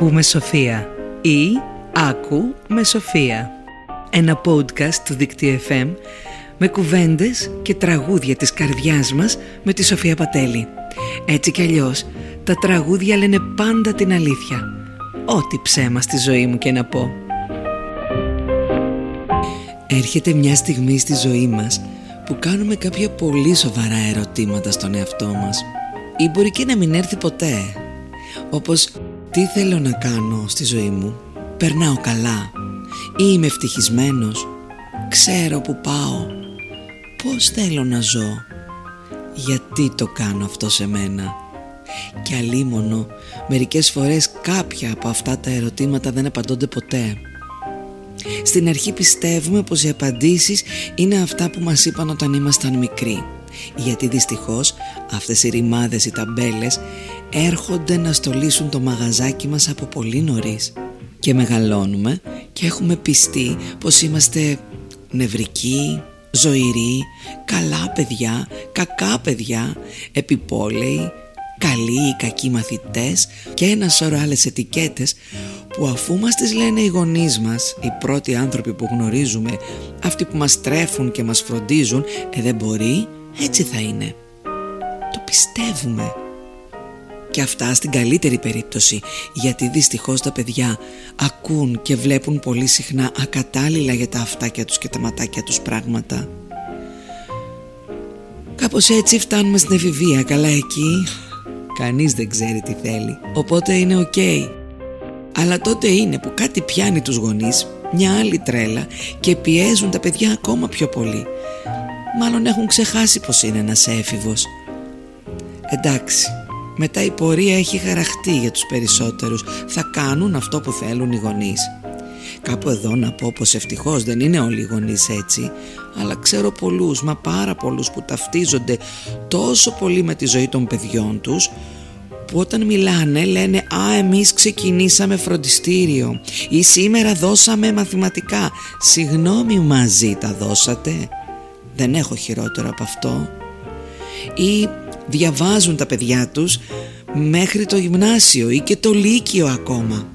Ακού Σοφία ή Άκου με Σοφία. Ένα podcast του Δικτύου FM με κουβέντες και τραγούδια της καρδιάς μας με τη Σοφία Πατέλη. Έτσι κι αλλιώς, τα τραγούδια λένε πάντα την αλήθεια. Ό,τι ψέμα στη ζωή μου και να πω. Έρχεται μια στιγμή στη ζωή μας που κάνουμε κάποια πολύ σοβαρά ερωτήματα στον εαυτό μας ή μπορεί και να μην έρθει ποτέ όπως τι θέλω να κάνω στη ζωή μου; Περνάω καλά. Ή είμαι ευτυχισμένος; Ξέρω που πάω. Πως θέλω να ζω; Γιατί το κάνω αυτό σε μένα; Και αλίμονο μερικές φορές κάποια από αυτά τα ερωτήματα δεν απαντώνται ποτέ. Στην αρχή πιστεύουμε πως οι απαντήσεις είναι αυτά που μας είπαν όταν ήμασταν μικροί γιατί δυστυχώς αυτές οι ρημάδες οι ταμπέλες έρχονται να στολίσουν το μαγαζάκι μας από πολύ νωρίς. Και μεγαλώνουμε και έχουμε πιστεί πως είμαστε νευρικοί, ζωηροί, καλά παιδιά, κακά παιδιά, επιπόλαιοι, καλοί ή κακοί μαθητές και ένα σώρο άλλες ετικέτες που αφού μας τις λένε οι γονείς μας, οι πρώτοι άνθρωποι που γνωρίζουμε, αυτοί που μας τρέφουν και μας φροντίζουν, ε δεν μπορεί, έτσι θα είναι. Το πιστεύουμε. Και αυτά στην καλύτερη περίπτωση, γιατί δυστυχώς τα παιδιά ακούν και βλέπουν πολύ συχνά ακατάλληλα για τα αυτάκια τους και τα ματάκια τους πράγματα. Κάπως έτσι φτάνουμε στην εφηβεία, καλά εκεί Κανείς δεν ξέρει τι θέλει Οπότε είναι οκ Αλλά τότε είναι που κάτι πιάνει τους γονείς Μια άλλη τρέλα Και πιέζουν τα παιδιά ακόμα πιο πολύ Μάλλον έχουν ξεχάσει πως είναι ένας έφηβος Εντάξει Μετά η πορεία έχει χαραχτεί για τους περισσότερους Θα κάνουν αυτό που θέλουν οι γονείς Κάπου εδώ να πω πως ευτυχώς δεν είναι όλοι οι γονείς έτσι αλλά ξέρω πολλούς, μα πάρα πολλούς που ταυτίζονται τόσο πολύ με τη ζωή των παιδιών τους που όταν μιλάνε λένε «Α, εμείς ξεκινήσαμε φροντιστήριο» ή «Σήμερα δώσαμε μαθηματικά». Συγγνώμη μαζί τα δώσατε. Δεν έχω χειρότερο από αυτό. Ή διαβάζουν τα παιδιά τους μέχρι το γυμνάσιο ή και το λύκειο ακόμα.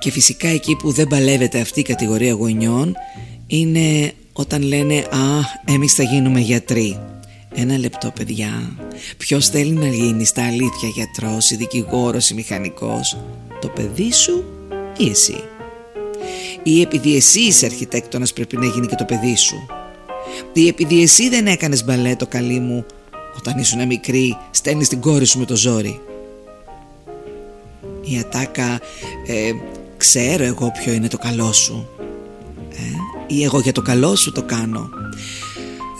Και φυσικά εκεί που δεν παλεύεται αυτή η κατηγορία γονιών είναι όταν λένε «Α, εμείς θα γίνουμε γιατροί». Ένα λεπτό παιδιά Ποιος θέλει να γίνει στα αλήθεια γιατρός ή δικηγόρος ή μηχανικός; Το παιδί σου ή εσύ; Ή επειδή εσύ είσαι αρχιτέκτονας πρέπει να γίνει και το παιδί σου Ή επειδή εσύ δεν έκανες μπαλέτο καλή μου Όταν ήσουν μικρή στέλνεις την κόρη σου με το ζόρι Η ατάκα ε, Ξέρω εγώ ποιο είναι το καλό σου ε, Ή εγώ για το καλό σου το κάνω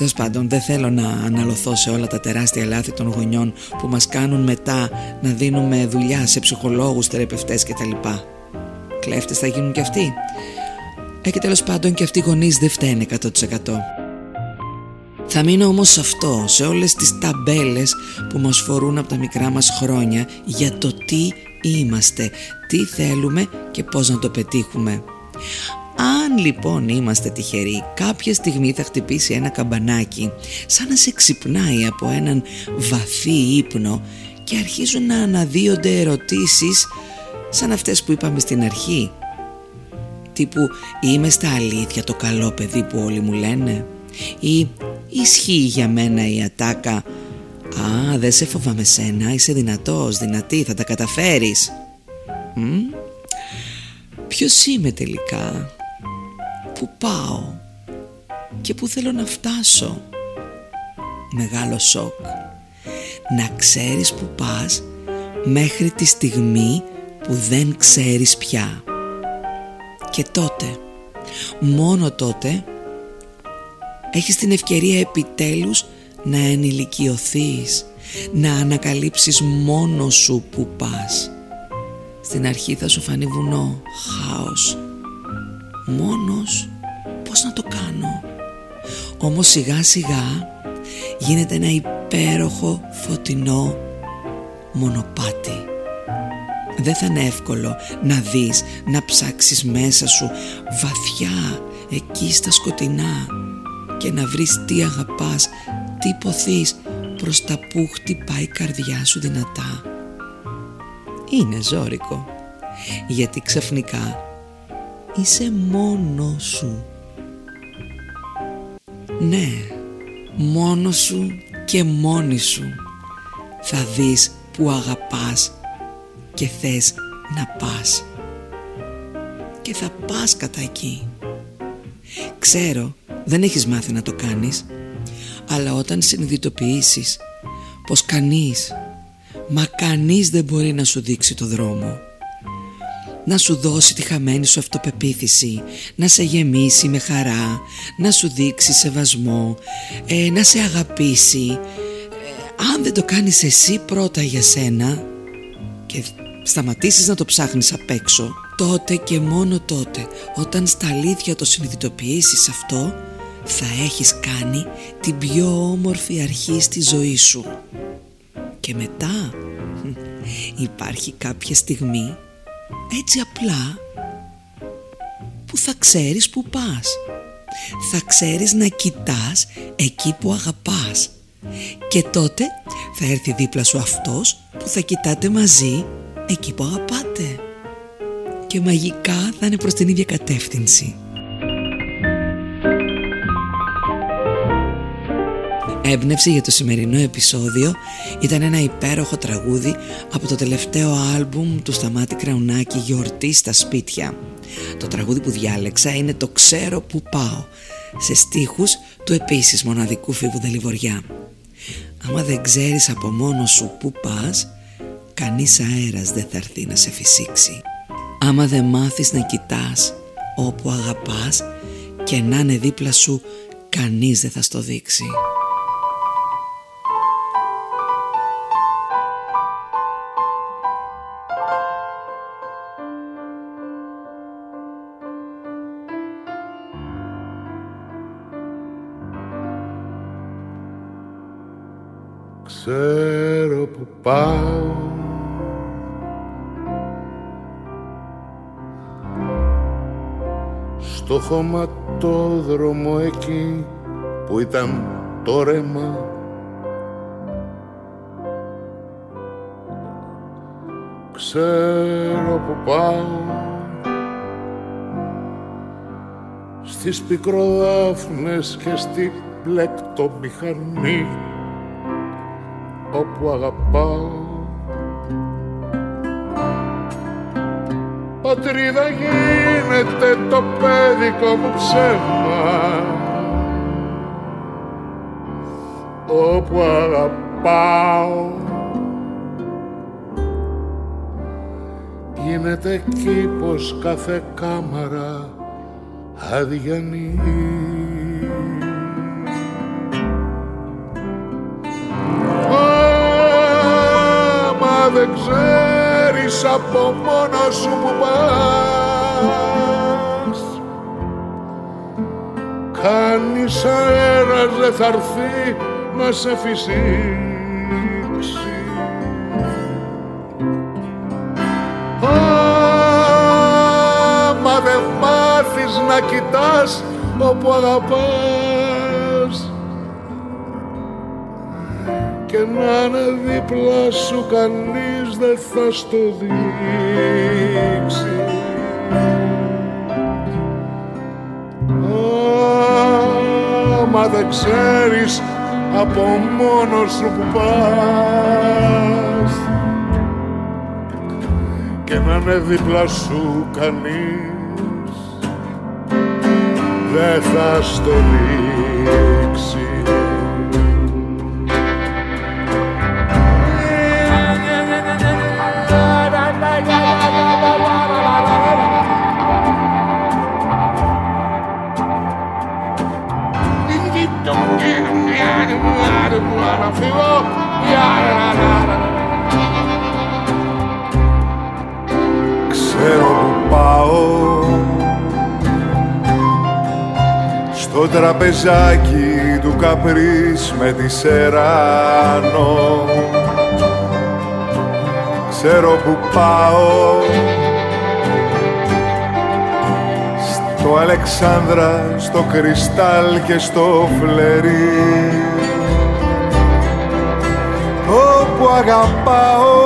Τέλος πάντων, δεν θέλω να αναλωθώ σε όλα τα τεράστια λάθη των γονιών που μας κάνουν μετά να δίνουμε δουλειά σε ψυχολόγους, θεραπευτές κτλ. Κλέφτες θα γίνουν και αυτοί. Ε, και τέλος πάντων και αυτοί οι γονείς δεν φταίνε 100%. Θα μείνω όμως σε αυτό, σε όλες τις ταμπέλες που μας φορούν από τα μικρά μας χρόνια για το τι είμαστε, τι θέλουμε και πώς να το πετύχουμε. Αν λοιπόν είμαστε τυχεροί κάποια στιγμή θα χτυπήσει ένα καμπανάκι σαν να σε ξυπνάει από έναν βαθύ ύπνο και αρχίζουν να αναδύονται ερωτήσεις σαν αυτές που είπαμε στην αρχή τύπου είμαι στα αλήθεια το καλό παιδί που όλοι μου λένε ή ισχύει για μένα η ατάκα «Α, δεν σε φοβάμαι σένα, είσαι δυνατός, δυνατή, θα τα καταφέρεις». Μ; Ποιος είμαι τελικά Πού πάω Και πού θέλω να φτάσω; Μεγάλο σοκ. Να ξέρεις που πας Μέχρι τη στιγμή που δεν ξέρεις πια Και τότε Μόνο τότε Έχεις την ευκαιρία επιτέλους να ενηλικιωθείς Να ανακαλύψεις μόνο σου που πας. Στην αρχή θα σου φανεί βουνό, χάος. Μόνος πώς να το κάνω; Όμως σιγά σιγά γίνεται ένα υπέροχο φωτεινό μονοπάτι Δεν θα είναι εύκολο να δεις, να ψάξεις μέσα σου βαθιά εκεί στα σκοτεινά και να βρεις τι αγαπάς, τι ποθείς προς τα που χτυπάει η καρδιά σου δυνατά. Είναι ζώρικο γιατί ξαφνικά είσαι μόνος σου. Ναι μόνος σου και μόνη σου. Θα δεις που αγαπάς και θες να πας. Και θα πας κατά εκεί. Ξέρω δεν έχεις μάθει να το κάνεις αλλά όταν συνειδητοποιήσεις πως κανείς μα κανείς δεν μπορεί να σου δείξει το δρόμο να σου δώσει τη χαμένη σου αυτοπεποίθηση να σε γεμίσει με χαρά να σου δείξει σεβασμό ε, να σε αγαπήσει ε, αν δεν το κάνεις εσύ πρώτα για σένα και σταματήσεις να το ψάχνεις απ' έξω. Τότε και μόνο τότε όταν στα αλήθεια το συνειδητοποιήσεις αυτό θα έχεις κάνει την πιο όμορφη αρχή στη ζωή σου. Και μετά υπάρχει κάποια στιγμή έτσι απλά που θα ξέρεις που πας. Θα ξέρεις να κοιτάς εκεί που αγαπάς. Και τότε θα έρθει δίπλα σου αυτός που θα κοιτάτε μαζί εκεί που αγαπάτε και μαγικά θα είναι προς την ίδια κατεύθυνση Έμπνευση για το σημερινό επεισόδιο ήταν ένα υπέροχο τραγούδι από το τελευταίο άλμπουμ του Σταμάτη Κραουνάκη «Γιορτή στα σπίτια». Το τραγούδι που διάλεξα είναι «Το ξέρω που πάω» σε στίχους του επίσης μοναδικού Φίβου Δελιβοριά. Άμα δεν ξέρεις από μόνο σου που πας, κανείς αέρας δεν θα έρθει να σε φυσήξει. Άμα δεν μάθεις να κοιτάς όπου αγαπάς και να είναι δίπλα σου, κανείς δεν θα στο δείξει. Ξέρω που πάω. Στο χωματόδρομο εκεί που ήταν το ρέμα. Ξέρω που πάω. Στις πικροδάφνες και στη πλεκτομηχανή όπου αγαπάω. Πατρίδα γίνεται το παιδικό μου ψέμα. Όπου αγαπάω. Γίνεται κήπος κάθε κάμαρα αδιανή δεν ξέρεις από μόνο σου που πας. Κανείς αέρας δεν θα έρθει να σε φυσήξει. Άμα δεν μάθεις να κοιτάς όπου αγαπάς και να είναι δίπλα σου κανείς δεν θα στο δείξει. Άμα δεν ξέρεις από μόνος σου που πας. Και να είναι δίπλα σου κανείς δεν θα στο δείξει Στο τραπεζάκι του καπρίς με τη Σεράνο. Ξέρω που πάω. Στο Αλεξάνδρα, στο Κρυστάλ και στο Φλερί. Όπου αγαπάω.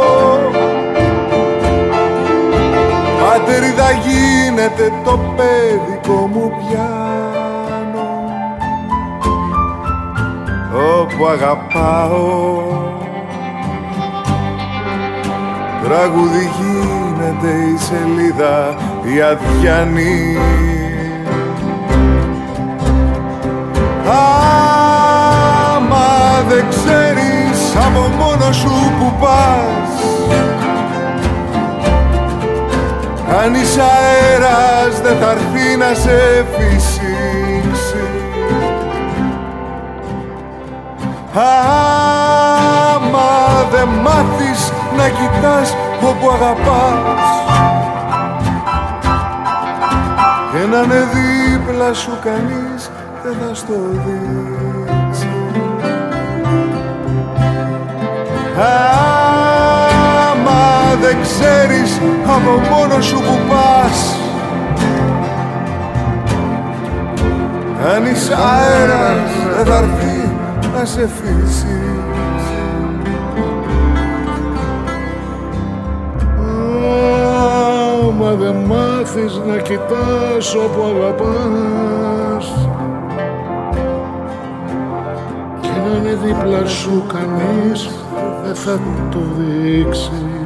Θα γίνεται το παιδικό μου πιάνο όπου αγαπάω. Τραγούδι γίνεται η σελίδα η αδιανή Άμα δεν ξέρεις από μόνο σου που πας Κανείς αέρας δεν θα έρθει να σε φυσήξει Άμα δεν μάθεις να κοιτάς όπου αγαπάς. Και να είναι δίπλα σου κανείς δεν θα στο δείξει Άμα δεν ξέρεις από μόνο σου που πας. Κανείς αέρας δεν θα έρθεις να σε φύσει Άμα δεν μάθεις να κοιτάς όπου αγαπάς και να είναι δίπλα σου κανείς δεν θα το δείξεις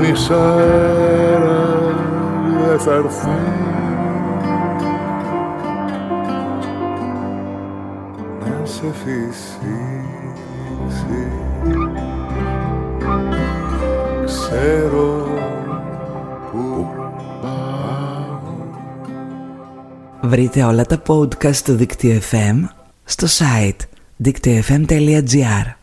Κανείς αέρα δεν θα έρθει. Να σε φυσήξει Ξέρω που Βρείτε όλα τα podcast του Δίκτυο FM στο site δικτυοfm.gr